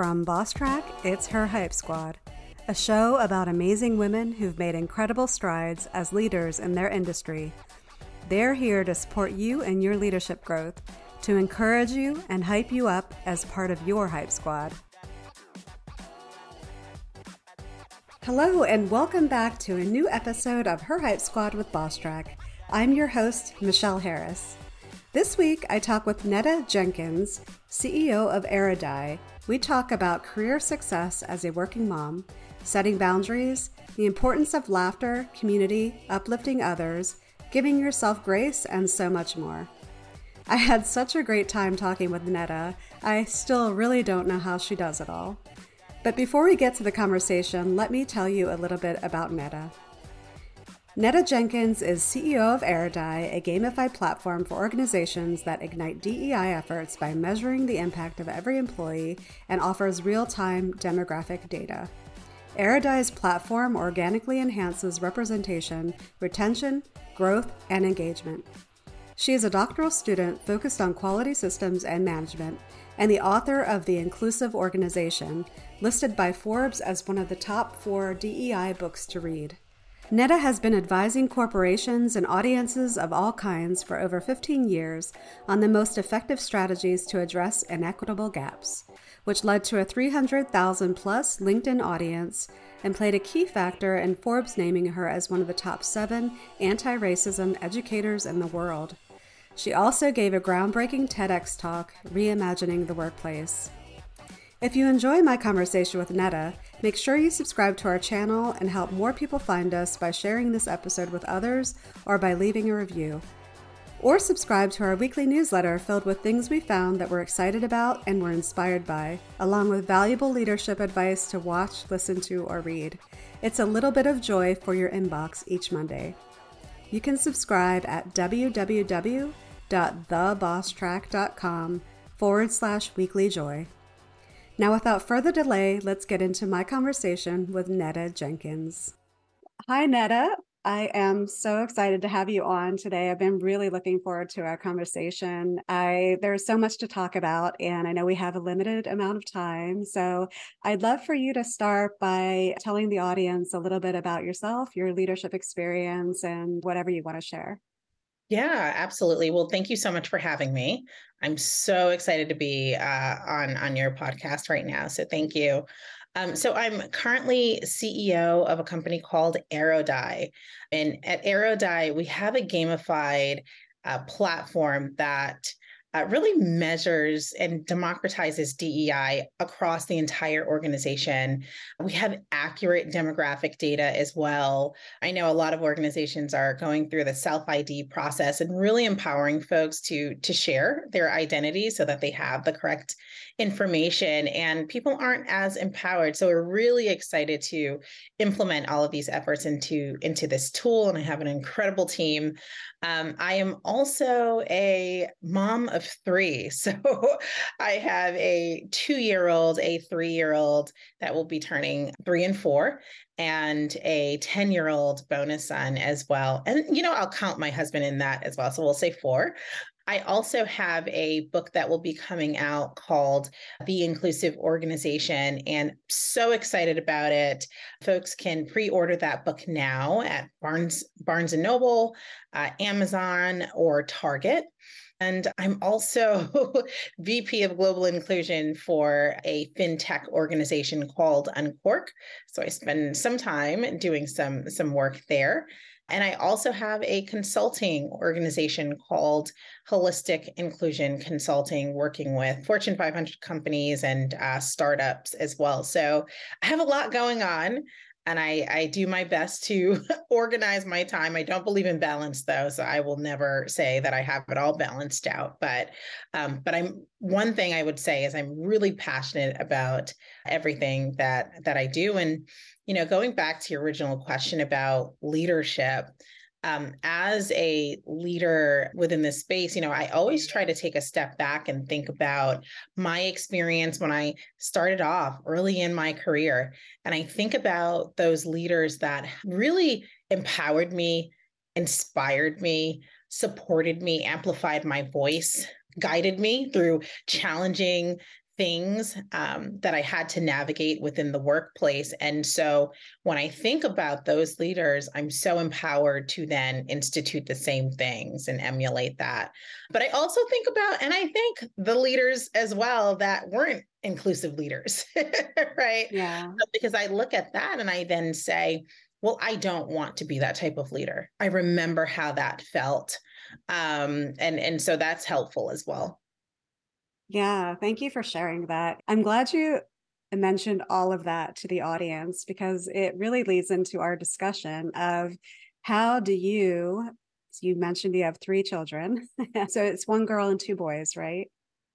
From Boss Track, it's Her Hype Squad, a show about amazing women who've made incredible strides as leaders in their industry. They're here to support you and your leadership growth, to encourage you and hype you up as part of your Hype Squad. Hello, and welcome back to a new episode of Her Hype Squad with Boss Track. I'm your host, Michelle Harris. This week, I talk with Netta Jenkins, CEO of Aerodei. We talk about career success as a working mom, setting boundaries, the importance of laughter, community, uplifting others, giving yourself grace, and so much more. I had such a great time talking with Netta. I still really don't know how she does it all. But before we get to the conversation, let me tell you a little bit about Netta. Netta Jenkins is CEO of Aerodei, a gamified platform for organizations that ignite DEI efforts by measuring the impact of every employee and offers real time demographic data. Aerodei's platform organically enhances representation, retention, growth, and engagement. She is a doctoral student focused on quality systems and management and the author of The Inclusive Organization, listed by Forbes as one of the top four DEI books to read. Netta has been advising corporations and audiences of all kinds for over 15 years on the most effective strategies to address inequitable gaps, which led to a 300,000 plus LinkedIn audience and played a key factor in Forbes naming her as one of the top seven anti racism educators in the world. She also gave a groundbreaking TEDx talk, Reimagining the Workplace. If you enjoy my conversation with Netta, make sure you subscribe to our channel and help more people find us by sharing this episode with others or by leaving a review. Or subscribe to our weekly newsletter filled with things we found that we're excited about and were inspired by, along with valuable leadership advice to watch, listen to, or read. It's a little bit of joy for your inbox each Monday. You can subscribe at www.thebosstrack.com forward slash weekly joy. Now, without further delay, let's get into my conversation with Netta Jenkins. Hi, Netta. I am so excited to have you on today. I've been really looking forward to our conversation. I there's so much to talk about and I know we have a limited amount of time. So, I'd love for you to start by telling the audience a little bit about yourself, your leadership experience and whatever you want to share. Yeah, absolutely. Well, thank you so much for having me. I'm so excited to be uh, on on your podcast right now. So thank you. Um, so I'm currently CEO of a company called Aerodei, and at Aerodei we have a gamified uh, platform that uh, really measures and democratizes DEI across the entire organization. We have accurate demographic data as well. I know a lot of organizations are going through the self ID process and really empowering folks to to share their identity so that they have the correct information and people aren't as empowered so we're really excited to implement all of these efforts into into this tool and i have an incredible team um, i am also a mom of three so i have a two year old a three year old that will be turning three and four and a 10 year old bonus son as well. And, you know, I'll count my husband in that as well. So we'll say four. I also have a book that will be coming out called The Inclusive Organization and so excited about it. Folks can pre-order that book now at Barnes Barnes and Noble, uh, Amazon or Target. And I'm also VP of Global Inclusion for a fintech organization called Unqork. So I spend some time doing some some work there. And I also have a consulting organization called Holistic Inclusion Consulting, working with Fortune 500 companies and uh, startups as well. So I have a lot going on and I, I do my best to organize my time. I don't believe in balance though, so I will never say that I have it all balanced out. But um, but I'm one thing I would say is I'm really passionate about everything that that I do. And you know, going back to your original question about leadership, um, as a leader within this space, you know, I always try to take a step back and think about my experience when I started off early in my career. And I think about those leaders that really empowered me, inspired me, supported me, amplified my voice, guided me through challenging things um, that I had to navigate within the workplace. And so when I think about those leaders, I'm so empowered to then institute the same things and emulate that. But I also think about, and I think the leaders as well that weren't inclusive leaders, right? Yeah. Because I look at that and I then say, well, I don't want to be that type of leader. I remember how that felt. Um, and, and so that's helpful as well. Yeah, thank you for sharing that. I'm glad you mentioned all of that to the audience because it really leads into our discussion of how do you you mentioned you have three children. so it's one girl and two boys, right?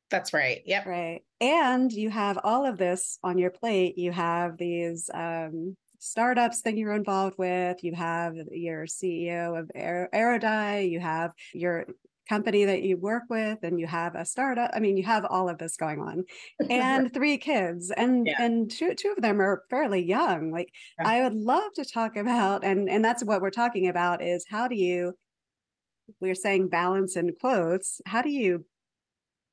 That's right. Yep. Right. And you have all of this on your plate. You have these um, startups that you're involved with. You have your CEO of Aerodei. You have your company that you work with and you have a startup i mean you have all of this going on and three kids and yeah. and two, two of them are fairly young like yeah. i would love to talk about and and that's what we're talking about is how do you we're saying balance in quotes how do you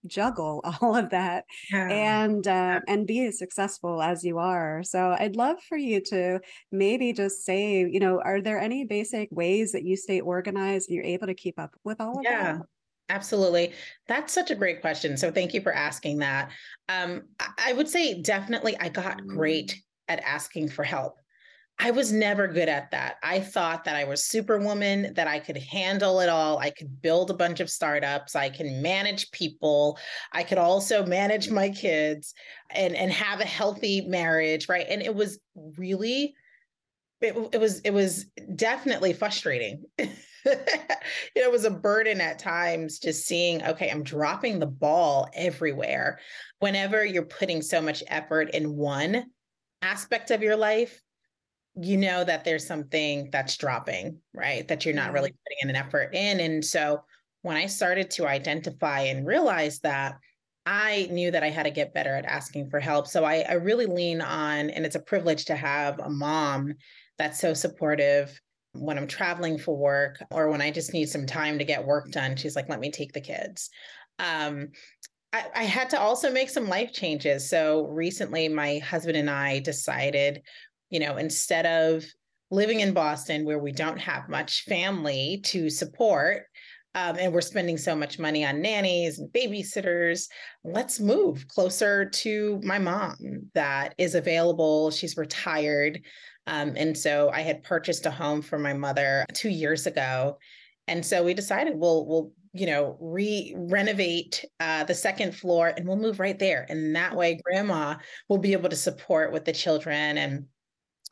juggle all of that yeah. and uh, and be as successful as you are so i'd love for you to maybe just say you know are there any basic ways that you stay organized and you're able to keep up with all of that? yeah. that Absolutely. That's such a great question. So thank you for asking that. Um, I would say definitely I got great at asking for help. I was never good at that. I thought that I was superwoman, that I could handle it all. I could build a bunch of startups. I can manage people. I could also manage my kids and, and have a healthy marriage. Right. And it was really, it, it was, it was definitely frustrating. it was a burden at times just seeing, okay, I'm dropping the ball everywhere. Whenever you're putting so much effort in one aspect of your life, you know that there's something that's dropping, right? That you're not really putting in an effort in. And so when I started to identify and realize that, I knew that I had to get better at asking for help. So I, I really lean on, and it's a privilege to have a mom that's so supportive when I'm traveling for work or when I just need some time to get work done. She's like, let me take the kids. Um, I, I had to also make some life changes. So recently, my husband and I decided you know, instead of living in Boston where we don't have much family to support, um, and we're spending so much money on nannies and babysitters. Let's move closer to my mom that is available. She's retired. Um, and so I had purchased a home for my mother two years ago. And so we decided we'll, we'll, you know, re renovate uh, the second floor and we'll move right there. And that way, grandma will be able to support with the children and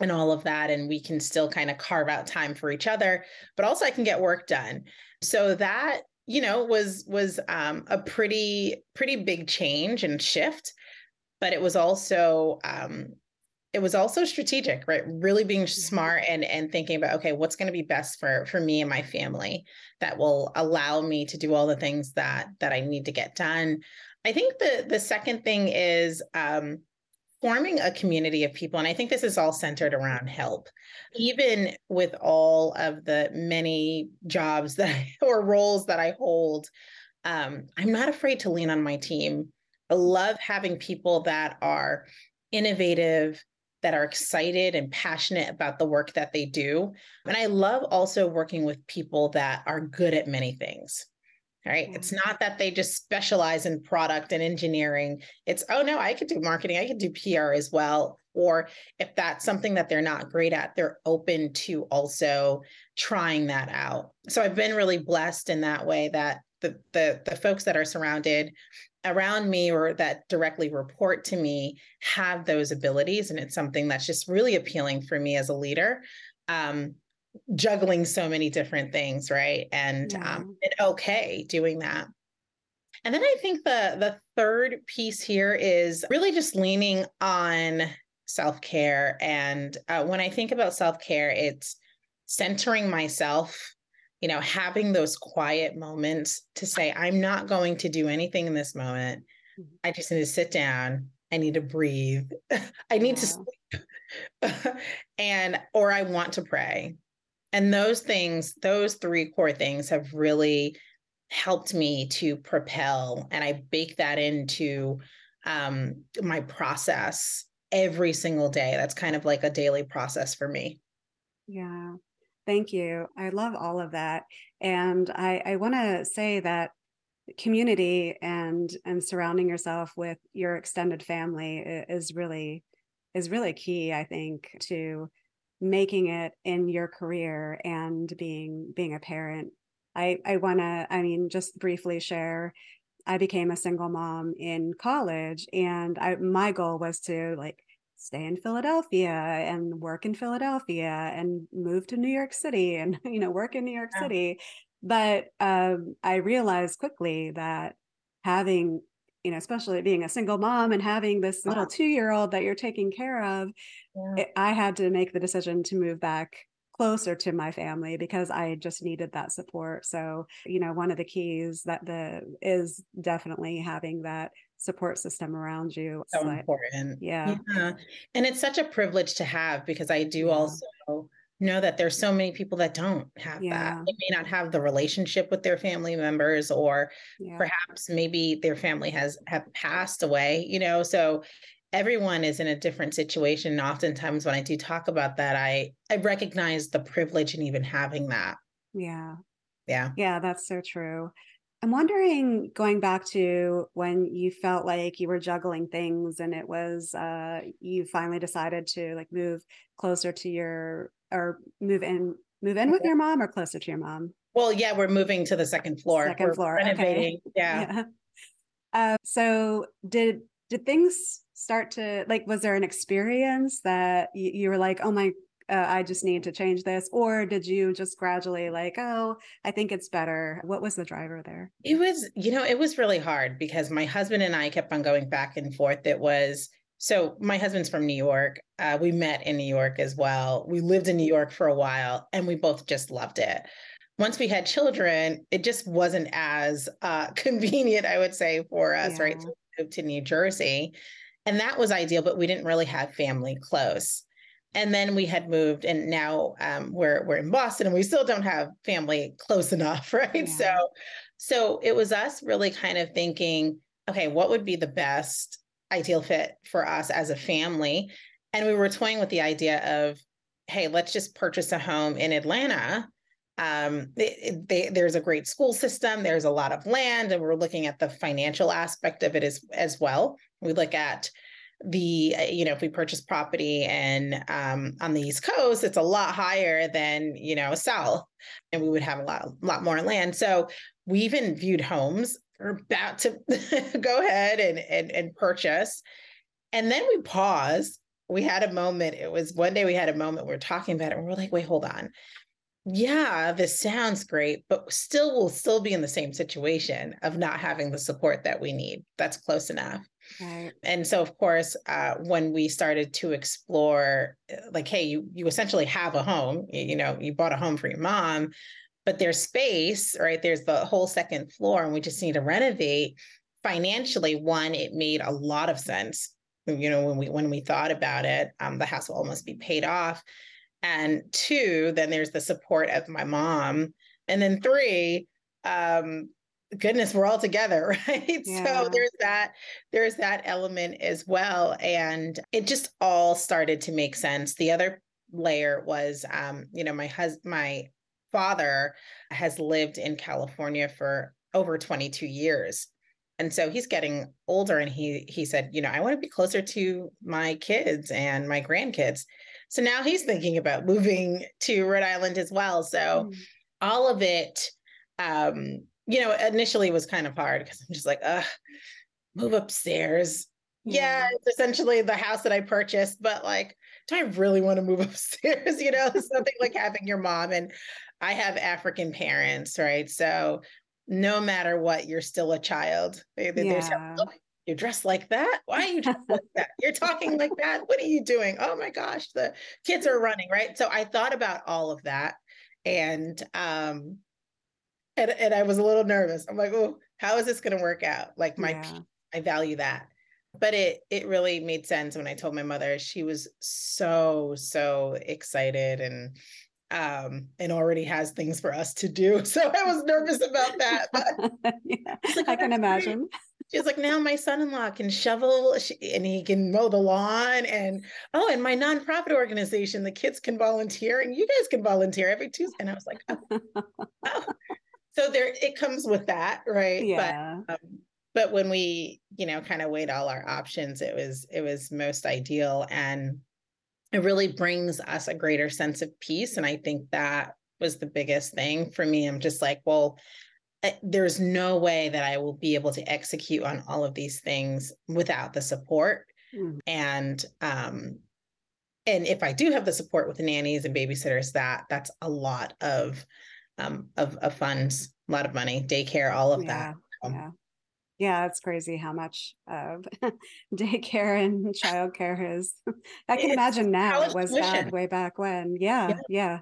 and all of that and we can still kind of carve out time for each other but also i can get work done. So that you know was was um, a pretty pretty big change and shift but it was also um, it was also strategic right? Really being mm-hmm. smart and and thinking about okay what's going to be best for for me and my family that will allow me to do all the things that that i need to get done. I think the the second thing is um forming a community of people and i think this is all centered around help. Even with all of the many jobs that I, or roles that i hold um, i'm not afraid to lean on my team. I love having people that are innovative that are excited and passionate about the work that they do. And i love also working with people that are good at many things right? Yeah. it's not that they just specialize in product and engineering. It's oh no i could do marketing. I could do pr as well. Or if that's something that they're not great at they're open to also trying that out. So i've been really blessed in that way that the the, the folks that are surrounded around me or that directly report to me have those abilities and it's something that's just really appealing for me as a leader. Um, juggling so many different things, right? And yeah. um, and okay doing that. And then I think the the third piece here is really just leaning on self care. And uh, when I think about self care, it's centering myself. You know, having those quiet moments to say, I'm not going to do anything in this moment. Mm-hmm. I just need to sit down. I need to breathe. I need yeah. to sleep. and or I want to pray and those things those three core things have really helped me to propel and i bake that into um, my process every single day. That's kind of like a daily process for me. Yeah. Thank you. I love all of that. And I, I want to say that community and and surrounding yourself with your extended family is really is really key i think to making it in your career and being being a parent i i want to i mean just briefly share i became a single mom in college and i my goal was to like stay in philadelphia and work in philadelphia and move to new york city and you know work in new york yeah. city but um, i realized quickly that having you know especially being a single mom and having this little two year old that you're taking care of yeah. it, i had to make the decision to move back closer to my family because I just needed that support. So, you know, one of the keys that the is definitely having that support system around you. So important. Yeah. yeah. And it's such a privilege to have because I do yeah. also know that there's so many people that don't have yeah. that. They may not have the relationship with their family members or perhaps maybe their family has have passed away, you know. So everyone is in a different situation and oftentimes when i do talk about that i i recognize the privilege in even having that yeah yeah yeah that's so true i'm wondering going back to when you felt like you were juggling things and it was uh you finally decided to like move closer to your or move in move in with your mom or closer to your mom? Well yeah we're moving to the second floor. 2nd we're floor renovating okay. yeah, yeah. Uh, so did did things start to like was there an experience that you, you were like oh my uh, i just need to change this or did you just gradually like oh i think it's better. What was the driver there? It was you know it was really hard because my husband and i kept on going back and forth. It was so my husband's from new york uh, we met in new york as well. We lived in new york for a while and we both just loved it. Once we had children it just wasn't as uh, convenient i would say for us yeah. right so we moved to new jersey. And that was ideal but we didn't really have family close. And then we had moved and now um, we're we're in boston and we still don't have family close enough right? Yeah. so so it was us really kind of thinking okay what would be the best ideal fit for us as a family. And we were toying with the idea of hey let's just purchase a home in atlanta. Um, they, they, there's a great school system there's a lot of land and we're looking at the financial aspect of it as as well. We look at the you know if we purchase property and um, on the east coast it's a lot higher than you know south and we would have a lot lot more land. So we even viewed homes we're about to go ahead and, and and purchase and then we paused we had a moment it was one day we had a moment we are talking about it and we're like wait hold on yeah, this sounds great, but still we'll still be in the same situation of not having the support that we need. That's close enough. Right. And so, of course, uh, when we started to explore, like, hey, you you essentially have a home. You, you know, you bought a home for your mom, but there's space, right? There's the whole second floor, and we just need to renovate. Financially, one, it made a lot of sense. You know, when we when we thought about it, um, the house will almost be paid off and two then there's the support of my mom and then three um goodness we're all together right yeah. so there's that there's that element as well and it just all started to make sense the other layer was um you know my husband my father has lived in california for over 22 years and so he's getting older and he he said you know i want to be closer to my kids and my grandkids so now he's thinking about moving to Rhode Island as well. So mm. all of it, um, you know, initially was kind of hard because I'm just like, ugh, move upstairs. Yeah. yeah, it's essentially the house that I purchased, but like, do I really want to move upstairs? You know, something like having your mom and I have African parents, right? So no matter what, you're still a child. They, they, yeah. You're dressed like that? Why are you dressed like that? You're talking like that? What are you doing? Oh my gosh the kids are running right? So i thought about all of that and um and, and i was a little nervous. I'm like oh how is this going to work out? Like my yeah. i value that. But it it really made sense when i told my mother. She was so so excited and um and already has things for us to do so i was nervous about that But yeah, like, i can imagine She's like, now my son-in-law can shovel and he can mow the lawn. And oh, and my nonprofit organization, the kids can volunteer and you guys can volunteer every Tuesday. And I was like, oh. oh. so there it comes with that, right? Yeah. But um, but when we, you know, kind of weighed all our options, it was it was most ideal. And it really brings us a greater sense of peace. And I think that was the biggest thing for me. I'm just like, well, Eh, there's no way that I will be able to execute on all of these things without the support. Mm. And um and if I do have the support with the nannies and babysitters, that that's a lot of um of, of funds, a lot of money, daycare, all of yeah, that. Um, yeah. Yeah, it's crazy how much of daycare and childcare is. I can imagine now it was bad way back when. Yeah, yeah, yeah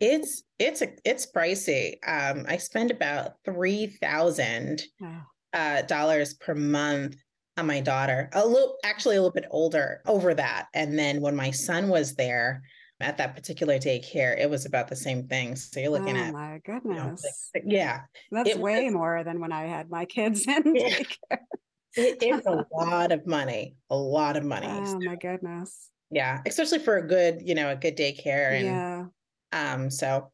it's it's a it's pricey. Um, I spend about three thousand wow. uh, dollars per month on my daughter. A little, actually, a little bit older over that. And then when my son was there at that particular daycare, it was about the same thing. So you're looking oh, at, my goodness, you know, yeah, that's way was, more than when I had my kids in yeah. daycare. it, it's a lot of money, a lot of money. Oh so, my goodness. Yeah, especially for a good, you know, a good daycare and yeah. Um, so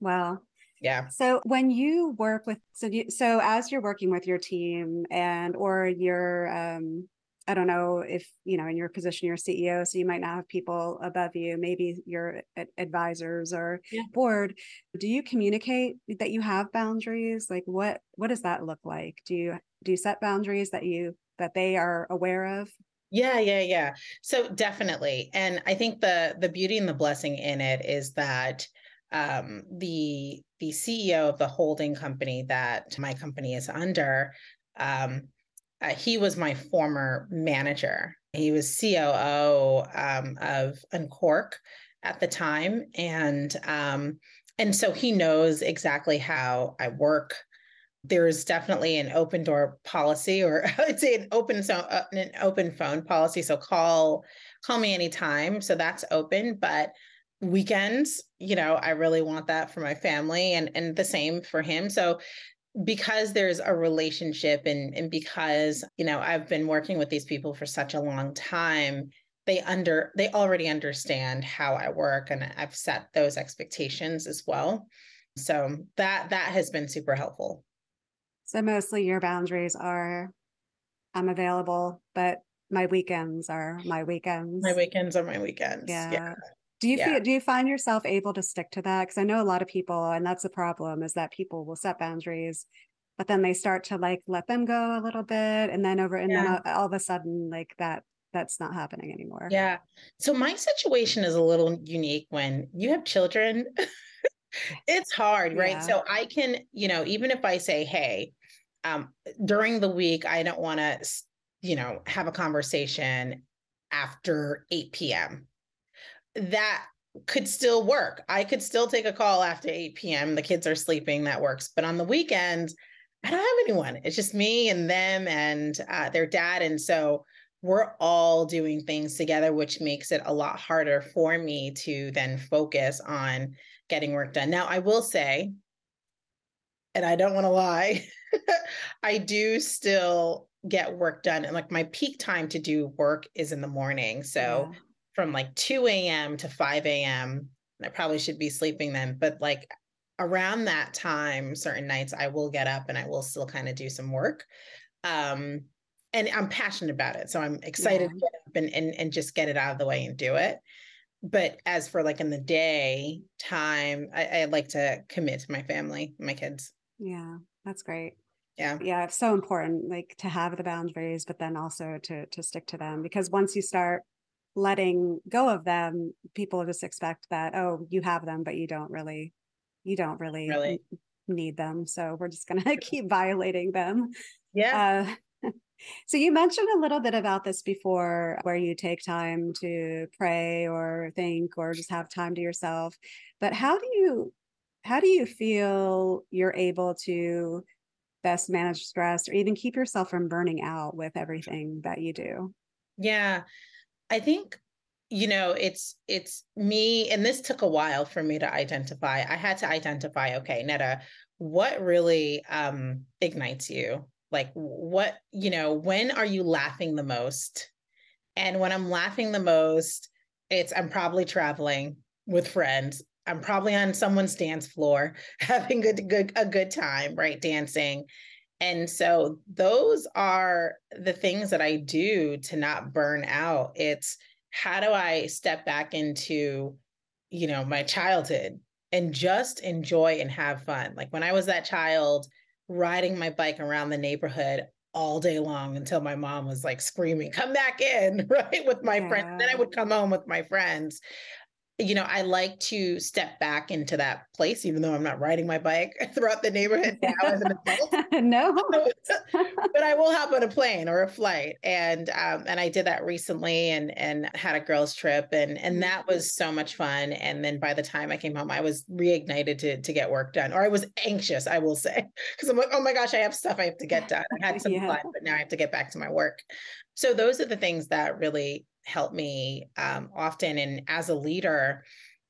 wow. Yeah. So when you work with so you, so as you're working with your team and or you're um I don't know if you know in your position you're CEO, so you might not have people above you, maybe your advisors or yeah. board. Do you communicate that you have boundaries? Like what what does that look like? Do you do you set boundaries that you that they are aware of? Yeah, yeah, yeah. So definitely. And I think the the beauty and the blessing in it is that um the the CEO of the holding company that my company is under um uh, he was my former manager. He was COO um, of Unqork at the time, and um, and so he knows exactly how I work. There's definitely an open door policy or i would say an open so uh, an open phone policy. So call call me anytime. So that's open. But weekends you know i really want that for my family and and the same for him. So because there's a relationship and and because you know i've been working with these people for such a long time they under they already understand how i work and i've set those expectations as well so that that has been super helpful so mostly your boundaries are I'm available, but my weekends are my weekends. My weekends are my weekends. Yeah. yeah. Do you yeah. feel do you find yourself able to stick to that? Because I know a lot of people, and that's the problem, is that people will set boundaries, but then they start to like let them go a little bit, and then over and yeah. then all of a sudden, like that that's not happening anymore. Yeah. So my situation is a little unique when you have children. it's hard, right? Yeah. So I can, you know, even if I say, hey, um, during the week, I don't want to, you know, have a conversation after 8 p.m. That could still work. I could still take a call after 8 p.m. The kids are sleeping, that works. But on the weekend, I don't have anyone. It's just me and them and uh, their dad. And so we're all doing things together, which makes it a lot harder for me to then focus on getting work done. Now, I will say, and I don't want to lie, I do still get work done. And like my peak time to do work is in the morning. So yeah. From like 2 a.m. to 5 a.m., I probably should be sleeping then, but like around that time, certain nights I will get up and I will still kind of do some work. Um, and I'm passionate about it. So I'm excited yeah. to get up and, and, and just get it out of the way and do it. But as for like in the day time, I, I like to commit to my family, my kids. Yeah, that's great. Yeah. Yeah, it's so important like to have the boundaries but then also to to stick to them because once you start letting go of them, people just expect that oh, you have them but you don't really you don't really, really. need them. So we're just going to keep violating them. Yeah. Uh, so you mentioned a little bit about this before where you take time to pray or think or just have time to yourself. But how do you how do you feel you're able to best manage stress or even keep yourself from burning out with everything that you do? Yeah. I think you know it's it's me and this took a while for me to identify i had to identify okay netta what really um ignites you Like, what, you know, when are you laughing the most? And when I'm laughing the most, it's I'm probably traveling with friends. I'm probably on someone's dance floor having good, good a good time, right? Dancing. And so those are the things that I do to not burn out. It's how do I step back into, you know, my childhood and just enjoy and have fun. Like when I was that child riding my bike around the neighborhood all day long until my mom was like screaming, come back in, right? With my yeah. friends. Then I would come home with my friends you know, I like to step back into that place, even though I'm not riding my bike throughout the neighborhood now as an adult. no, but I will hop on a plane or a flight, and um, and I did that recently, and and had a girls trip, and and that mm-hmm. was so much fun. And then by the time I came home, I was reignited to to get work done, or I was anxious, I will say, because I'm like, oh my gosh, I have stuff I have to get done. I had some yeah. fun, but now I have to get back to my work. So those are the things that really help me um, often. And as a leader,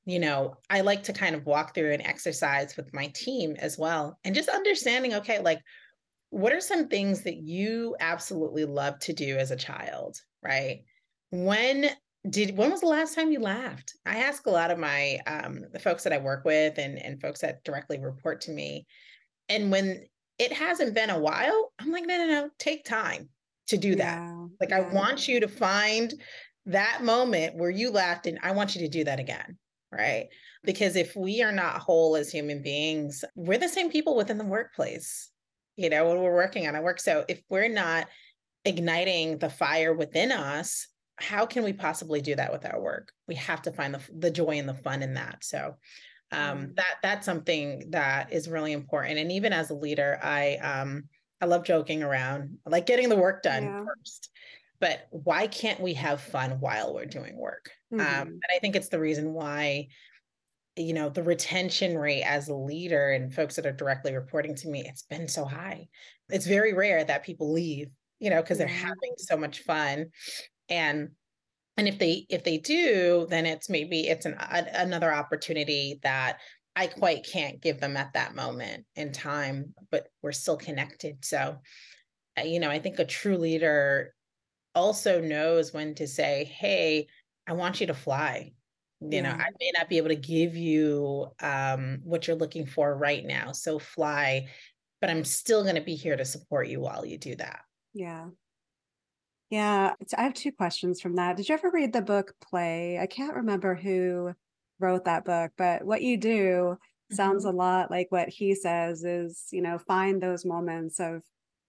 you know, I like to kind of walk through an exercise with my team as well and just understanding, okay, like, what are some things that you absolutely love to do as a child, right? When did when was the last time you laughed? I ask a lot of my um the folks that I work with and and folks that directly report to me. And when it hasn't been a while, I'm like, no, no, no, take time to do that. Yeah, like yeah. I want you to find that moment where you laughed and I want you to do that again. Right. Because if we are not whole as human beings, we're the same people within the workplace, you know, when we're working on our work. So if we're not igniting the fire within us, how can we possibly do that with our work? We have to find the, the joy and the fun in that. So um, mm. that that's something that is really important. And even as a leader, I um, I love joking around, I like getting the work done yeah. first but why can't we have fun while we're doing work? Um, mm-hmm. um, and i think it's the reason why you know the retention rate as a leader and folks that are directly reporting to me it's been so high. It's very rare that people leave you know because they're having so much fun. And and if they if they do then it's maybe it's an a, another opportunity that i quite can't give them at that moment in time but we're still connected. So uh, you know i think a true leader also knows when to say, Hey, I want you to fly. You yeah. know, I may not be able to give you um, what you're looking for right now. So fly, but I'm still going to be here to support you while you do that. Yeah. Yeah. I have two questions from that. Did you ever read the book Play? I can't remember who wrote that book, but what you do sounds mm-hmm. a lot like what he says is, you know, find those moments of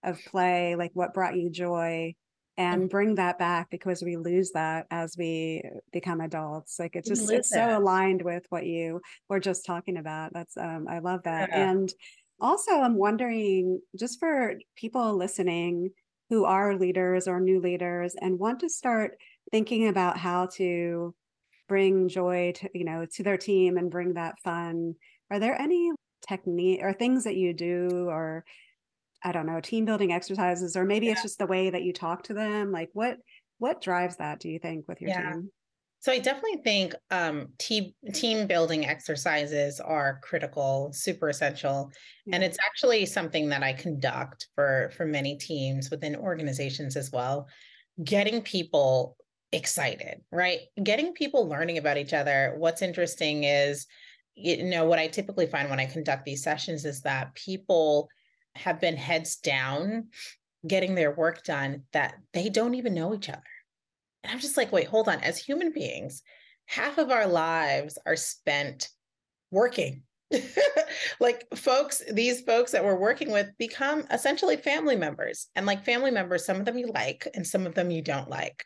of play, like what brought you joy and bring that back because we lose that as we become adults like it's just it's so aligned with what you were just talking about that's um i love that. Yeah. and also i'm wondering just for people listening who are leaders or new leaders and want to start thinking about how to bring joy to you know to their team and bring that fun are there any technique or things that you do or I don't know, team building exercises, or maybe yeah. it's just the way that you talk to them. Like what what drives that, do you think, with your yeah. team? So I definitely think um, team team building exercises are critical, super essential, yeah. and it's actually something that I conduct for for many teams within organizations as well. Getting people excited, right? Getting people learning about each other. What's interesting is, you know, what I typically find when I conduct these sessions is that people have been heads down getting their work done that they don't even know each other. And I'm just like, wait, hold on. As human beings, half of our lives are spent working. like folks, these folks that we're working with become essentially family members. And like family members, some of them you like and some of them you don't like.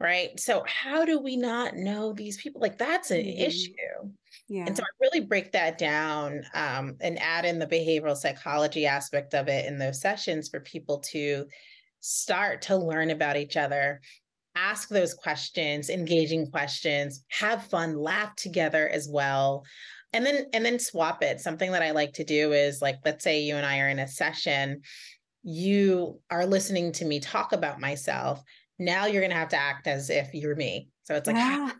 Right. So, how do we not know these people? Like, that's an mm-hmm. issue. Yeah. And so I really break that down um, and add in the behavioral psychology aspect of it in those sessions for people to start to learn about each other, ask those questions, engaging questions, have fun, laugh together as well. And then and then swap it. Something that I like to do is like let's say you and I are in a session, you are listening to me talk about myself. Now you're going to have to act as if you're me. So it's like yeah.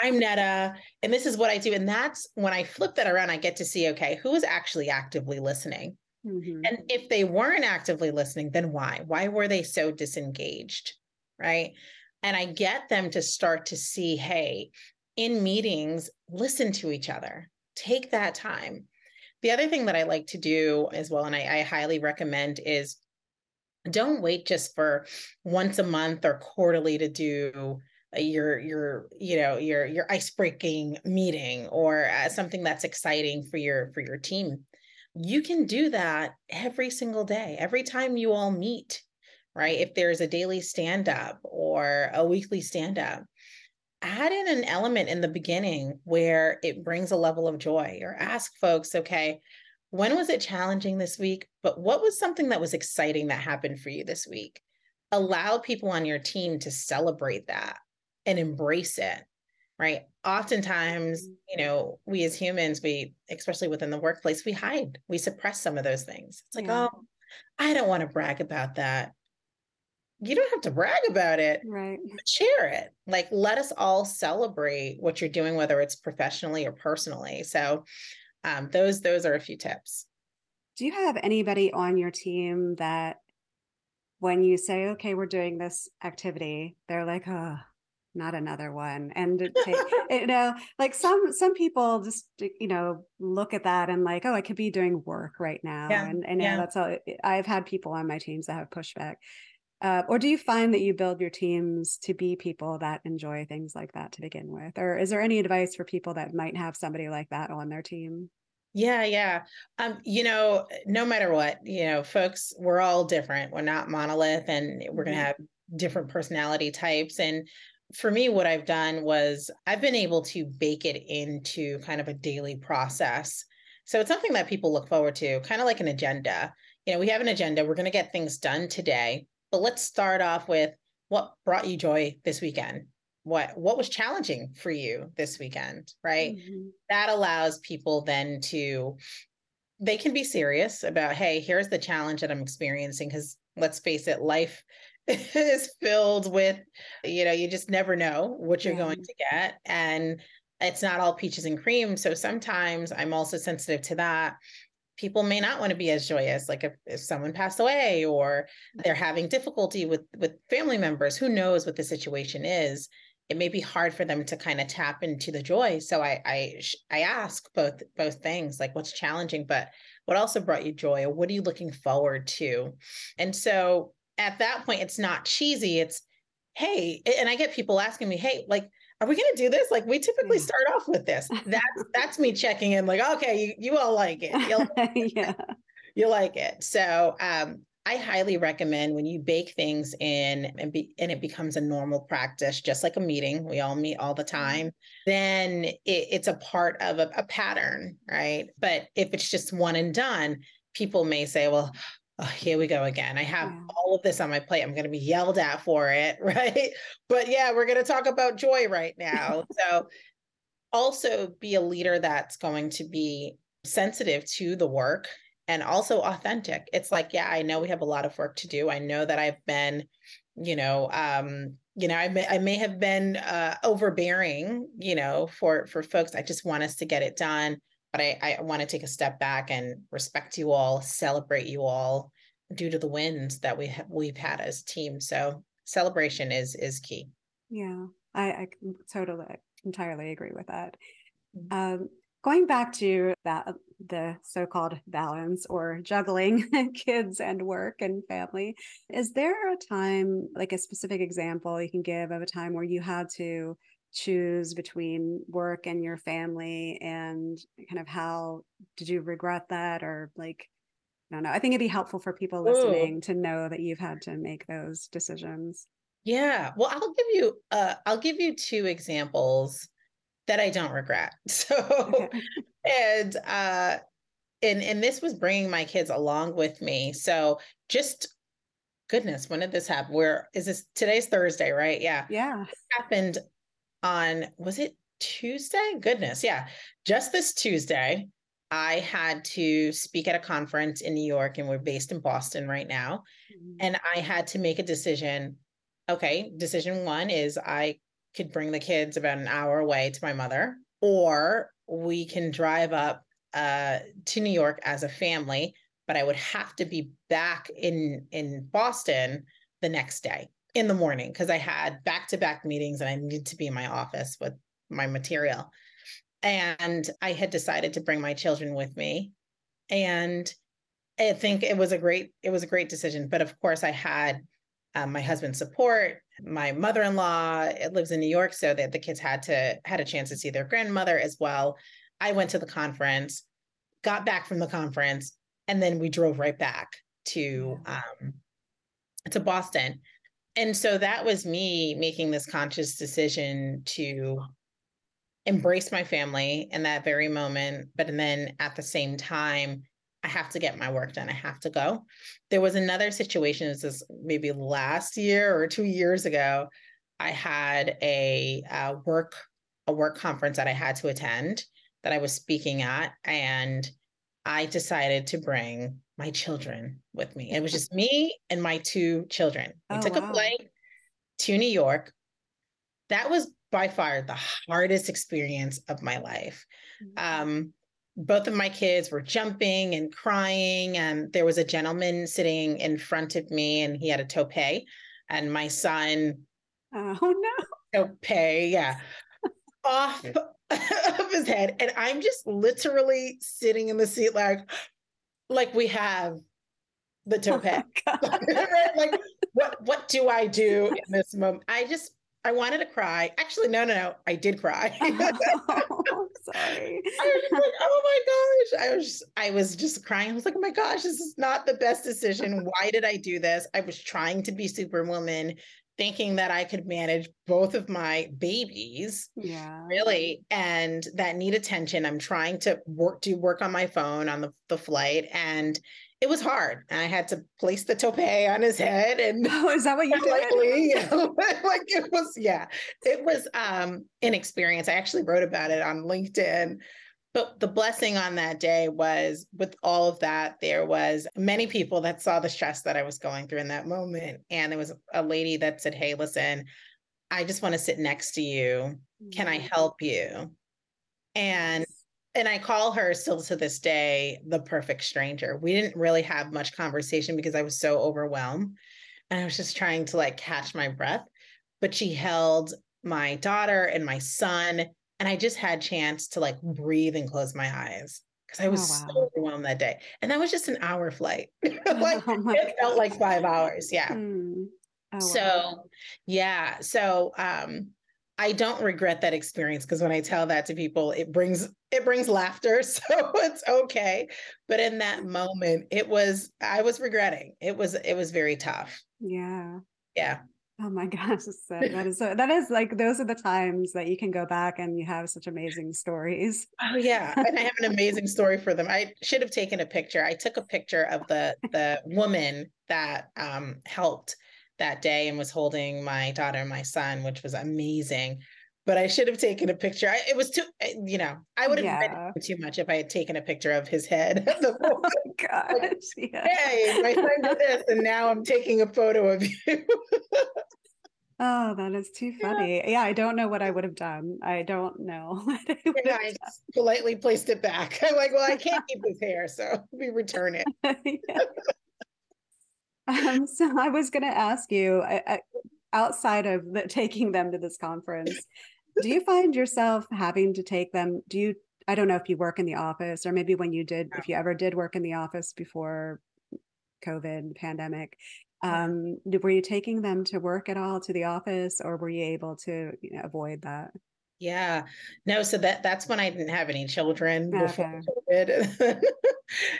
I'm Netta, and this is what I do. And that's when I flip that around, I get to see, okay, who is actually actively listening? Mm-hmm. And if they weren't actively listening, then why? Why were they so disengaged? Right. And I get them to start to see hey, in meetings, listen to each other, take that time. The other thing that I like to do as well, and I, I highly recommend, is don't wait just for once a month or quarterly to do your your you know your your ice breaking meeting or uh, something that's exciting for your for your team. You can do that every single day every time you all meet right? If there's a daily stand up or a weekly stand up add in an element in the beginning where it brings a level of joy or ask folks okay when was it challenging this week? But what was something that was exciting that happened for you this week? Allow people on your team to celebrate that and embrace it right? Oftentimes mm-hmm. you know we as humans we especially within the workplace we hide we suppress some of those things. It's like yeah. oh i don't want to brag about that. You don't have to brag about it right. share it. Like let us all celebrate what you're doing whether it's professionally or personally. So um, those those are a few tips do you have anybody on your team that when you say okay we're doing this activity they're like oh not another one and take, you know like some some people just you know look at that and like oh i could be doing work right now yeah. and and yeah. that's all i've had people on my teams that have pushback uh, or do you find that you build your teams to be people that enjoy things like that to begin with or is there any advice for people that might have somebody like that on their team yeah, yeah. Um, you know, no matter what, you know, folks, we're all different. We're not monolith and we're gonna mm-hmm. have different personality types. And for me, what I've done was I've been able to bake it into kind of a daily process. So it's something that people look forward to, kind of like an agenda. You know, we have an agenda, we're going to get things done today, but let's start off with what brought you joy this weekend? What what was challenging for you this weekend, right? Mm-hmm. That allows people then to they can be serious about, hey, here's the challenge that I'm experiencing because let's face it, life is filled with, you know, you just never know what you're yeah. going to get. And it's not all peaches and cream. So sometimes I'm also sensitive to that. People may not want to be as joyous, like if, if someone passed away or they're having difficulty with with family members, who knows what the situation is. It may be hard for them to kind of tap into the joy. So I I I ask both both things, like what's challenging, but what also brought you joy what are you looking forward to? And so at that point it's not cheesy it's hey and i get people asking me hey like are we going to do this like we typically start off with this that's that's me checking in like okay you, you all like it like yeah you like it so um I highly recommend when you bake things in and, be, and it becomes a normal practice, just like a meeting. We all meet all the mm-hmm. time. Then it, it's a part of a, a pattern, right? But if it's just one and done, people may say, well, oh, here we go again. I have all of this on my plate. I'm going to be yelled at for it, right? But yeah, we're going to talk about joy right now. so also be a leader that's going to be sensitive to the work and also authentic. It's like, yeah, I know we have a lot of work to do. I know that I've been, you know, um, you know, I may, I may have been uh, overbearing, you know, for for folks. I just want us to get it done but I, I want to take a step back and respect you all, celebrate you all due to the wins that we have we've had as team. So celebration is is key. Yeah, I, I totally entirely agree with that. Mm-hmm. Um, going back to that the so-called balance or juggling kids and work and family is there a time like a specific example you can give of a time where you had to choose between work and your family and kind of how did you regret that or like I don't know. I think it'd be helpful for people listening Ooh. to know that you've had to make those decisions. Yeah. Well, I'll give you uh I'll give you two examples that I don't regret. So and uh and and this was bringing my kids along with me. So just goodness, when did this happen? Where is this? Today's Thursday, right? Yeah. Yeah. It happened on was it Tuesday? Goodness, yeah. Just this Tuesday, I had to speak at a conference in New York and we're based in Boston right now. Mm-hmm. And I had to make a decision. Okay, decision one is I could bring the kids about an hour away to my mother, or we can drive up uh, to New York as a family. but I would have to be back in in Boston the next day in the morning because I had back to back meetings and I needed to be in my office with my material. And I had decided to bring my children with me. And I think it was a great it was a great decision. But of course, I had um, my husband's support. My mother-in-law lives in New York, so that the kids had to had a chance to see their grandmother as well. I went to the conference, got back from the conference, and then we drove right back to um, to Boston. And so that was me making this conscious decision to embrace my family in that very moment, but and then at the same time I have to get my work done. I have to go. There was another situation, this is maybe last year or two years ago. I had a, a work a work conference that I had to attend that I was speaking at, and I decided to bring my children with me. It was just me and my two children. We oh, took wow. a flight to New York. That was by far the hardest experience of my life. Mm-hmm. Um, both of my kids were jumping and crying and there was a gentleman sitting in front of me and he had a toupee and my son oh no toupee yeah off of his head and i'm just literally sitting in the seat like like we have the oh oh like what what do i do in this moment i just I wanted to cry. Actually, no, no, no. I did cry. oh, sorry. I was like, oh my gosh. I was just, I was just crying. I was like, oh my gosh, this is not the best decision. Why did I do this? I was trying to be superwoman, thinking that I could manage both of my babies. Yeah. Really. And that need attention. I'm trying to work do work on my phone on the, the flight. And it was hard. And I had to place the toupee on his head. And oh, is that what you did? like it was, yeah, it was um an experience. I actually wrote about it on LinkedIn. But the blessing on that day was with all of that, there was many people that saw the stress that I was going through in that moment. And there was a lady that said, Hey, listen, I just want to sit next to you. Can I mm-hmm. help you? And and I call her still to this day the perfect stranger. We didn't really have much conversation because I was so overwhelmed and I was just trying to like catch my breath. But she held my daughter and my son and I just had chance to like breathe and close my eyes because I was oh, wow. so overwhelmed that day. And that was just an hour flight. like oh, it felt like 5 hours. Yeah. Mm. Oh, so, wow. yeah. So, um I don't regret that experience because when I tell that to people, it brings it brings laughter, so it's okay. But in that moment, it was I was regretting. It was it was very tough. Yeah. Yeah. Oh my gosh, that is so, that is like those are the times that you can go back and you have such amazing stories. Oh yeah, and I have an amazing story for them. I should have taken a picture. I took a picture of the the woman that um, helped that day and was holding my daughter and my son, which was amazing. But I should have taken a picture. I, it was too, eh, you know, I would have yeah. too much if I had taken a picture of his head. oh my gosh! Like, yeah. Hey, my son did this, and now I'm taking a photo of you. Oh, that is too funny. Yeah. yeah. I don't know what I would have done. I don't know. I, I politely placed it back. I'm like, well, I can't keep this hair, so we return it. Um, so I was going to ask you, I, outside of the, taking them to this conference, do you find yourself having to take them? Do you? I don't know if you work in the office, or maybe when you did, if you ever did work in the office before COVID pandemic, um, were you taking them to work at all to the office, or were you able to you know, avoid that? Yeah. No, so that that's when I didn't have any children before COVID.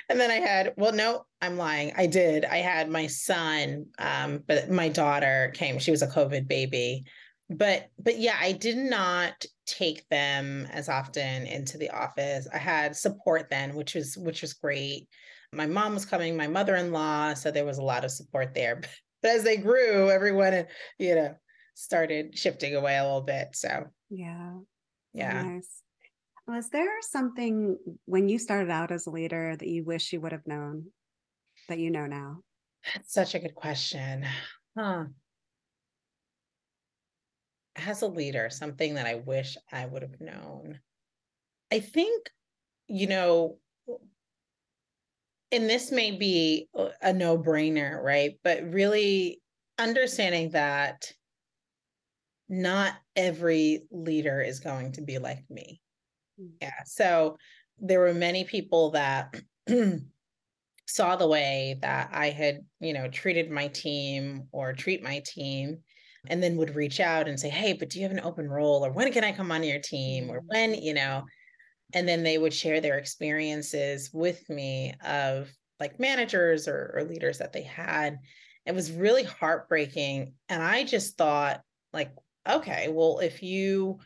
and then I had, well, no, I'm lying. I did. I had my son, um, but my daughter came. She was a COVID baby. But but yeah, I did not take them as often into the office. I had support then, which was which was great. My mom was coming, my mother-in-law, so there was a lot of support there. But as they grew, everyone, you know, started shifting away a little bit. So yeah. Yeah. Nice. Was there something when you started out as a leader that you wish you would have known that you know now? That's such a good question. Huh. As a leader, something that I wish I would have known. I think, you know, and this may be a no brainer, right? But really understanding that not every leader is going to be like me. Mm. Yeah. So there were many people that saw the way that I had, you know, treated my team or treat my team and then would reach out and say, Hey, but do you have an open role? Or when can I come on your team? Or when, mm. you know, and then they would share their experiences with me of like managers or, or leaders that they had. It was really heartbreaking. And I just thought, like, okay, well, if you,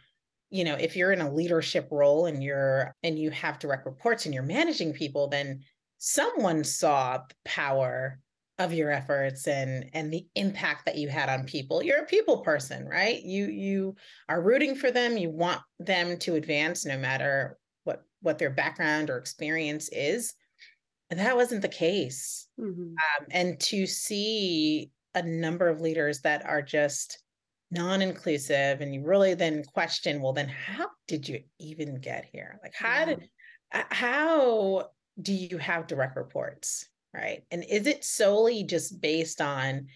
you know, if you're in a leadership role and you're and you have direct reports and you're managing people, then someone saw the power of your efforts and and the impact that you had on people. You're a people person right? You you are rooting for them. You want them to advance no matter what what their background or experience is. And that wasn't the case. Mm-hmm. um, and to see a number of leaders that are just non-inclusive and you really then question well then how did you even get here? Like how yeah. did how do you have direct reports right? And is it solely just based on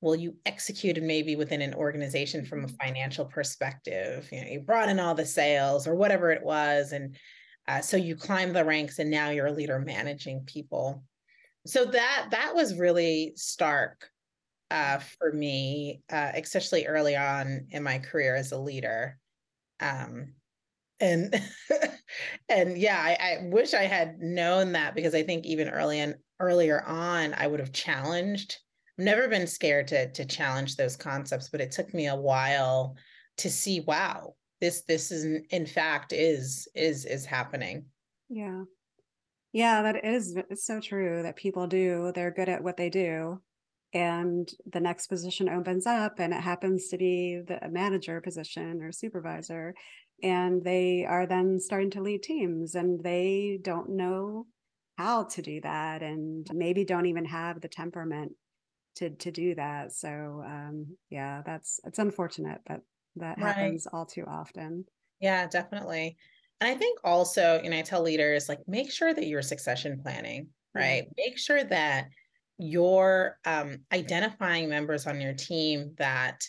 well you executed maybe within an organization from a mm-hmm. financial perspective you know you brought in all the sales or whatever it was and uh, so you climb the ranks and now you're a leader managing people. So that that was really stark uh, for me uh, especially early on in my career as a leader. Um, and and yeah I, I, wish i had known that because i think even early and earlier on i would have challenged. I've never been scared to to challenge those concepts but it took me a while to see wow this this is in fact is is is happening. Yeah. Yeah that is it's so true that people do they're good at what they do and the next position opens up and it happens to be the manager position or supervisor and they are then starting to lead teams and they don't know how to do that and maybe don't even have the temperament to to do that. So um yeah that's it's unfortunate that that right. happens all too often. Yeah definitely. And i think also you know i tell leaders like make sure that you're succession planning right? Make sure that you're um, identifying members on your team that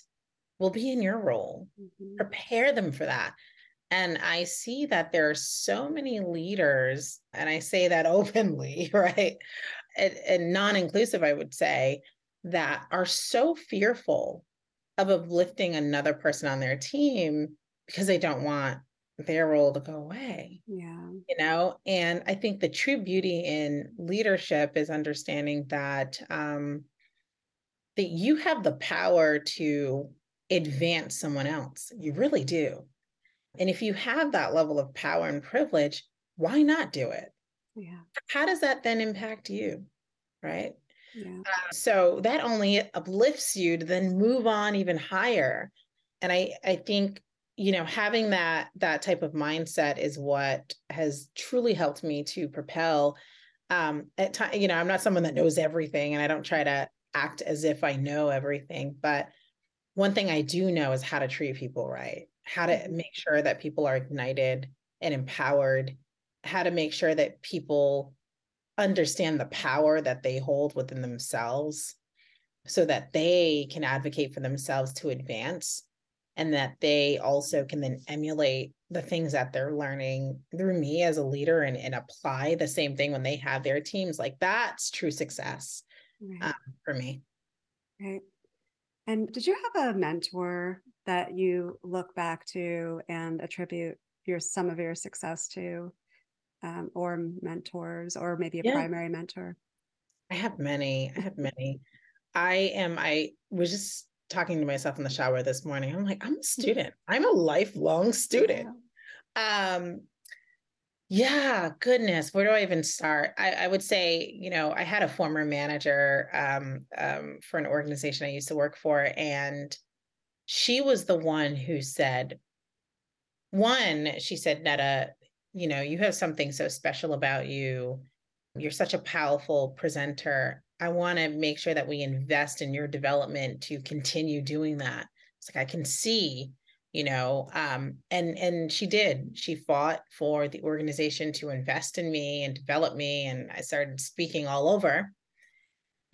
will be in your role. Mm-hmm. prepare them for that and I see that there are so many leaders, and I say that openly, right? And, and non inclusive, I would say, that are so fearful of uplifting another person on their team because they don't want their role to go away. Yeah. You know, and I think the true beauty in leadership is understanding that um that you have the power to advance someone else. You really do. And if you have that level of power and privilege, why not do it? Yeah. How does that then impact you? Right. Yeah. Uh, so that only uplifts you to then move on even higher. And I, I think, you know, having that that type of mindset is what has truly helped me to propel. Um, at time, you know, I'm not someone that knows everything, and I don't try to act as if I know everything. But one thing I do know is how to treat people right how to mm-hmm. make sure that people are ignited and empowered, how to make sure that people understand the power that they hold within themselves so that they can advocate for themselves to advance and that they also can then emulate the things that they're learning through me as a leader and, and apply the same thing when they have their teams like that's true success right. um, for me right and did you have a mentor that you look back to and attribute your some of your success to, um, or mentors, or maybe a yeah. primary mentor? I have many. I have many. I am. I was just talking to myself in the shower this morning. I'm like, I'm a student. I'm a lifelong student. Yeah. Um, yeah, goodness, where do I even start? I, I, would say, you know, I had a former manager um, um, for an organization I used to work for, and she was the one who said, one, she said, Netta, you know, you have something so special about you. You're such a powerful presenter. I want to make sure that we invest in your development to continue doing that. It's like I can see, you know um and and she did she fought for the organization to invest in me and develop me and i started speaking all over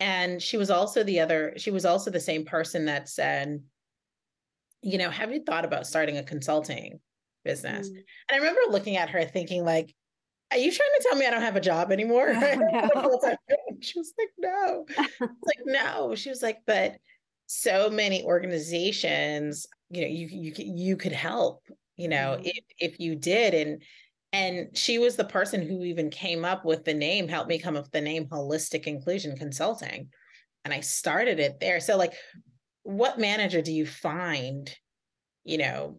and she was also the other she was also the same person that said you know have you thought about starting a consulting business mm. and i remember looking at her thinking like are you trying to tell me I don't have a job anymore? No. she was like, no. like, no. She was like, but so many organizations, you know, you you you could help, you know, mm-hmm. if if you did. And and she was the person who even came up with the name, helped me come up with the name Holistic Inclusion Consulting. And I started it there. So like what manager do you find, you know,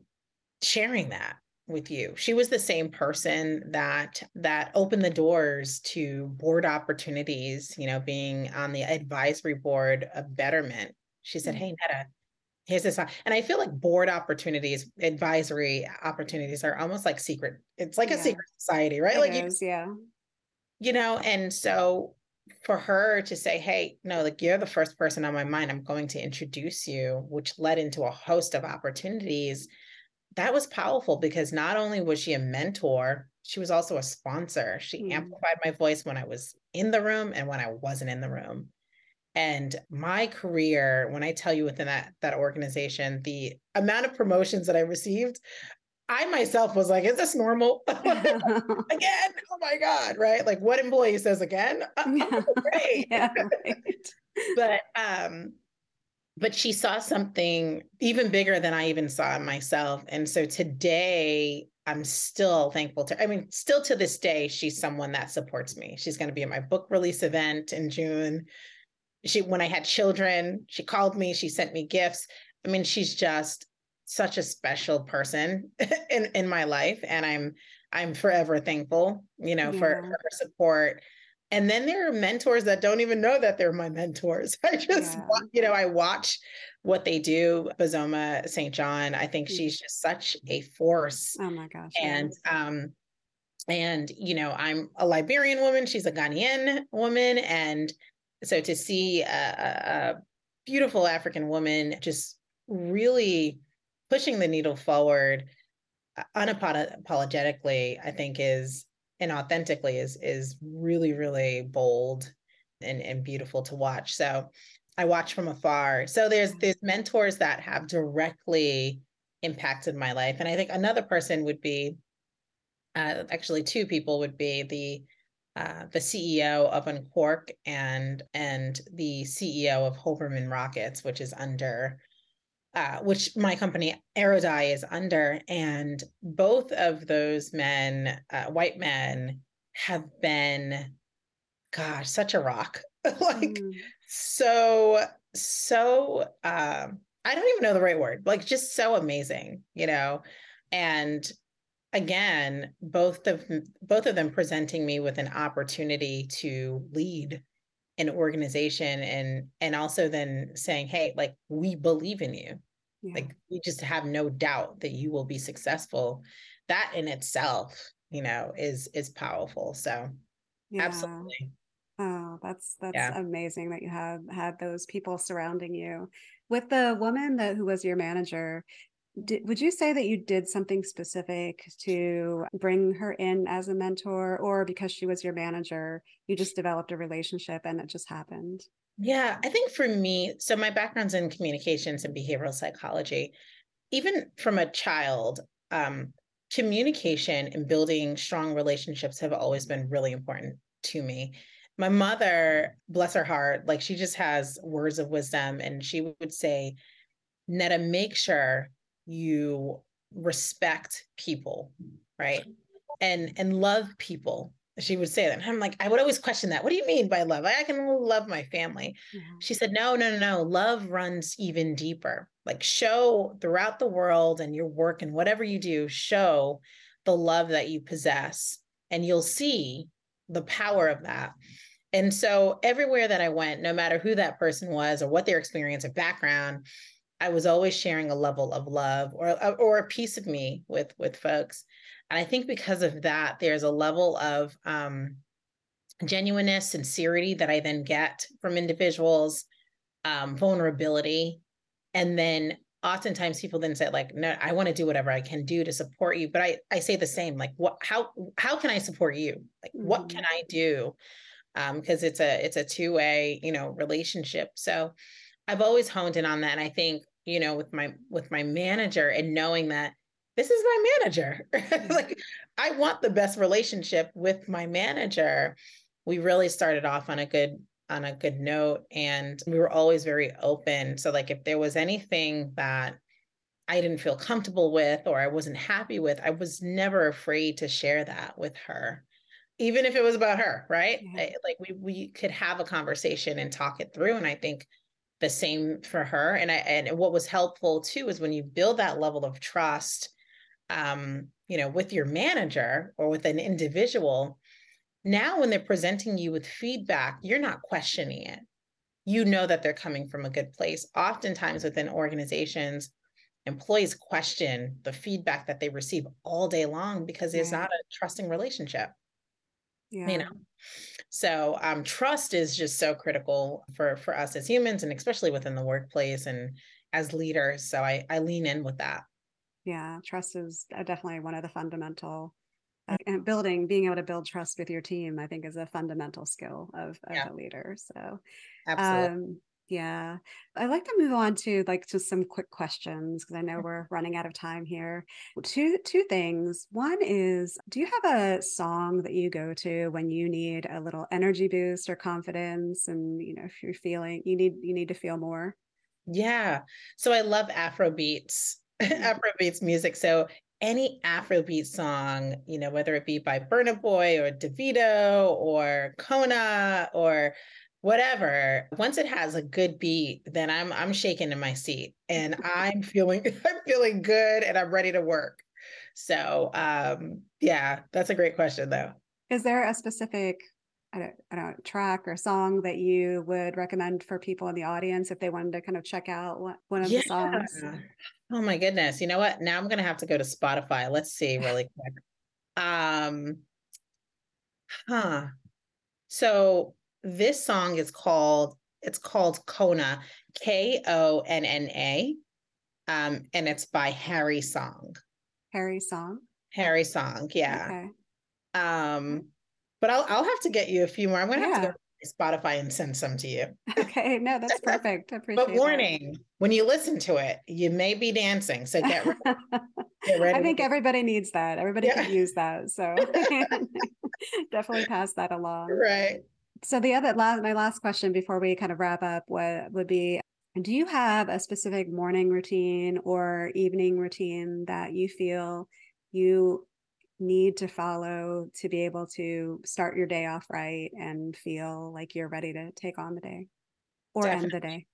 sharing that? with you she was the same person that that opened the doors to board opportunities you know being on the advisory board of betterment she said mm-hmm. hey netta here's this and i feel like board opportunities advisory opportunities are almost like secret it's like yeah. a secret society right it like is, you, yeah you know and so for her to say hey no like you're the first person on my mind i'm going to introduce you which led into a host of opportunities that was powerful because not only was she a mentor, she was also a sponsor. She mm. amplified my voice when I was in the room and when I wasn't in the room. And my career, when I tell you within that that organization, the amount of promotions that I received, I myself was like, is this normal? again, oh my God, right? Like what employee says again? Oh, great. yeah, right. but um but she saw something even bigger than I even saw in myself. And so today, I'm still thankful to, I mean, still to this day, she's someone that supports me. She's going to be at my book release event in June. She, when I had children, she called me, she sent me gifts. I mean, she's just such a special person in, in my life. And I'm, I'm forever thankful, you know, yeah. for, for her support and then there are mentors that don't even know that they're my mentors. I just, yeah. you know, I watch what they do. Bozoma St. John, I think she's just such a force. Oh my gosh. And, um, and you know, I'm a Liberian woman. She's a Ghanaian woman, and so to see a, a beautiful African woman just really pushing the needle forward uh, unapologetically, I think is and authentically is is really really bold and and beautiful to watch. So i watch from afar. So there's there's mentors that have directly impacted my life. And i think another person would be uh, actually two people would be the uh, the CEO of Unqork and and the CEO of Hoberman Rockets, which is under uh, which my company Aerodei is under, and both of those men, uh, white men, have been, gosh, such a rock. like mm. so, so. Um, I don't even know the right word. Like just so amazing, you know. And again, both of both of them presenting me with an opportunity to lead an organization and and also then saying hey like we believe in you yeah. like we just have no doubt that you will be successful that in itself you know is is powerful so yeah. absolutely oh that's that's yeah. amazing that you have had those people surrounding you with the woman that who was your manager did, would you say that you did something specific to bring her in as a mentor or because she was your manager you just developed a relationship and it just happened? Yeah i think for me so my background's in communications and behavioral psychology. Even from a child um, communication and building strong relationships have always been really important to me. My mother bless her heart like she just has words of wisdom and she would say netta make sure you respect people, right? And and love people. She would say that. And I'm like, I would always question that. What do you mean by love? I, can love my family. Mm-hmm. She said, no, no, no, no. Love runs even deeper. Like show throughout the world and your work and whatever you do, show the love that you possess. And you'll see the power of that. And so everywhere that I went, no matter who that person was or what their experience or background, I was always sharing a level of love or uh, or a piece of me with with folks. And I think because of that, there's a level of um, genuineness, sincerity that I then get from individuals, um, vulnerability, and then oftentimes people then say like no i want to do whatever i can do to support you. But i i say the same like what how how can i support you? Like mm-hmm. what can i do? Um because it's a it's a two-way you know relationship. So i've always honed in on that. And i think you know with my with my manager and knowing that this is my manager mm-hmm. like i want the best relationship with my manager we really started off on a good on a good note and we were always very open so like if there was anything that i didn't feel comfortable with or i wasn't happy with i was never afraid to share that with her even if it was about her right yeah. like we we could have a conversation and talk it through and i think the same for her and i and what was helpful too is when you build that level of trust um you know with your manager or with an individual now, when they're presenting you with feedback, you're not questioning it. You know that they're coming from a good place. Oftentimes within organizations, employees question the feedback that they receive all day long because it's not a trusting relationship. Yeah. You know. So um, trust is just so critical for for us as humans and especially within the workplace and as leaders. So I I lean in with that. Yeah, trust is uh, definitely one of the fundamental and building being able to build trust with your team i think is a fundamental skill of, of yeah. a leader so Absolutely. Um, yeah. I'd like to move on to like just some quick questions because i know we're running out of time here. Two two things. One is do you have a song that you go to when you need a little energy boost or confidence and you know if you're feeling you need you need to feel more? Yeah. So i love afro beats mm. afro beats music. So any Afrobeat song, you know, whether it be by Burna Boy or Davido or Kona or whatever, once it has a good beat, then I'm I'm shaking in my seat and I'm feeling I'm feeling good and I'm ready to work. So um yeah, that's a great question though. Is there a specific I don't, I don't know, track or song that you would recommend for people in the audience if they wanted to kind of check out one of yeah. the songs? Oh my goodness. You know what? Now I'm going to have to go to Spotify. Let's see really quick. Um, huh. So this song is called, it's called Konna, K O N N A. Um, and it's by Harry Song. Harry Song? Harry Song, yeah. Okay. Um, but I'll I'll have to get you a few more. I'm gonna yeah. have to go Spotify and send some to you. Okay, no, that's perfect. I appreciate it. But warning, that. when you listen to it, you may be dancing. So get ready. get ready I think everybody needs that. Everybody yeah. can use that. So definitely pass that along. Right. So the other last my last question before we kind of wrap up what would be do you have a specific morning routine or evening routine that you feel you need to follow to be able to start your day off right and feel like you're ready to take on the day or Definitely. end the day?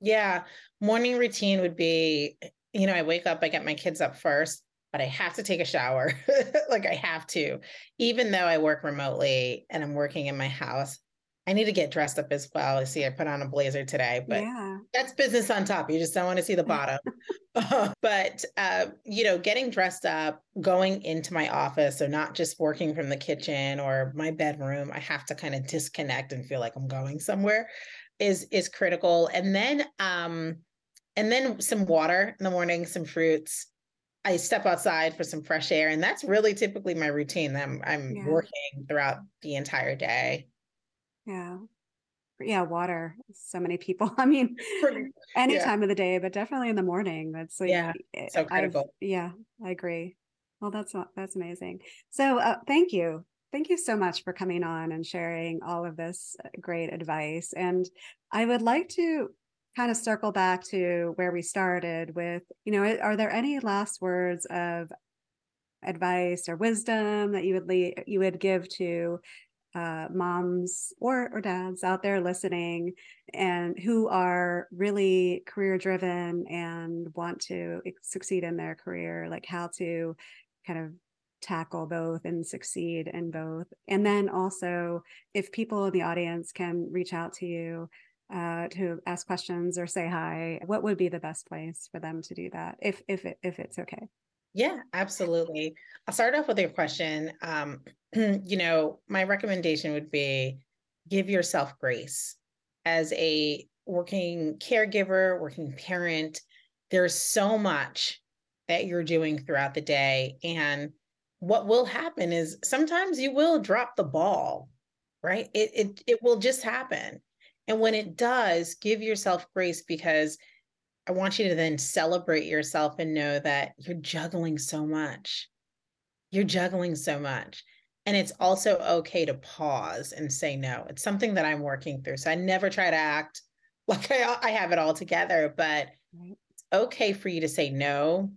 Yeah. Morning routine would be, you know, I wake up, I get my kids up first, but I have to take a shower. like I have to, even though I work remotely and I'm working in my house, I need to get dressed up as well. I see I put on a blazer today, but yeah. that's business on top. You just don't want to see the bottom. but uh, you know, getting dressed up, going into my office, so not just working from the kitchen or my bedroom, I have to kind of disconnect and feel like I'm going somewhere is is critical. And then um and then some water in the morning, some fruits. I step outside for some fresh air, and that's really typically my routine. I'm I'm yeah. working throughout the entire day. Yeah. Yeah, water. So many people. I mean, any yeah. time of the day, but definitely in the morning. That's like, yeah, eh, so critical. I've, yeah, I agree. Well, that's that's amazing. So, uh, thank you, thank you so much for coming on and sharing all of this uh, great advice. And I would like to kind of circle back to where we started with, you know, are there any last words of advice or wisdom that you would leave, you would give to uh, moms or, or dads out there listening and who are really career driven and want to succeed in their career, like how to kind of tackle both and succeed in both. And then also, if people in the audience can reach out to you uh, to ask questions or say hi, what would be the best place for them to do that if if it, if it's okay? Yeah, absolutely. I'll start off with your question. Um, you know, my recommendation would be give yourself grace as a working caregiver, working parent. there's so much that you're doing throughout the day. And what will happen is sometimes you will drop the ball, right? It, it, it will just happen. And when it does, give yourself grace because I want you to then celebrate yourself and know that you're juggling so much. You're juggling so much. And it's also okay to pause and say no. It's something that I'm working through. So I never try to act like I, I have it all together, but it's okay for you to say no,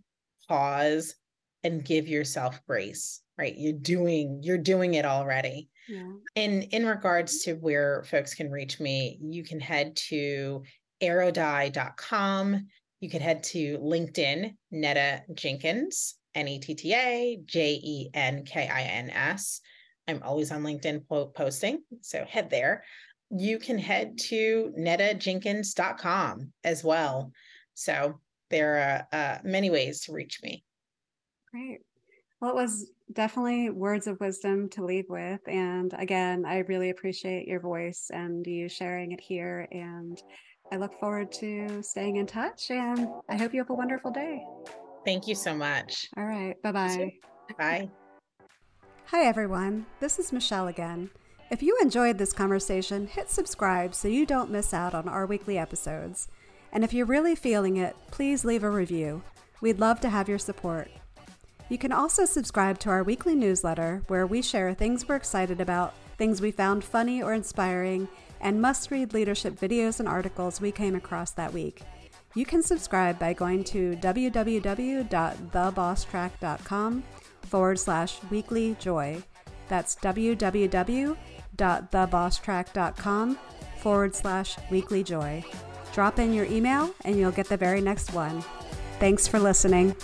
pause, and give yourself grace, right? You're doing, you're doing it already. Yeah. And in regards to where folks can reach me, you can head to aerodei.com. You can head to LinkedIn, Netta Jenkins, N E T T A J E N K I N S. I'm always on LinkedIn posting, so head there. You can head to nettajenkins.com as well. So there are uh, many ways to reach me. Great. Well, it was definitely words of wisdom to leave with. And again, I really appreciate your voice and you sharing it here. And I look forward to staying in touch. And I hope you have a wonderful day. Thank you so much. All right. Bye bye. Bye. Hi, everyone. This is Michelle again. If you enjoyed this conversation, hit subscribe so you don't miss out on our weekly episodes. And if you're really feeling it, please leave a review. We'd love to have your support. You can also subscribe to our weekly newsletter where we share things we're excited about, things we found funny or inspiring, and must read leadership videos and articles we came across that week. You can subscribe by going to www.thebosstrack.com forward slash weekly joy. That's www.thebosstrack.com forward slash weekly joy. Drop in your email and you'll get the very next one. Thanks for listening.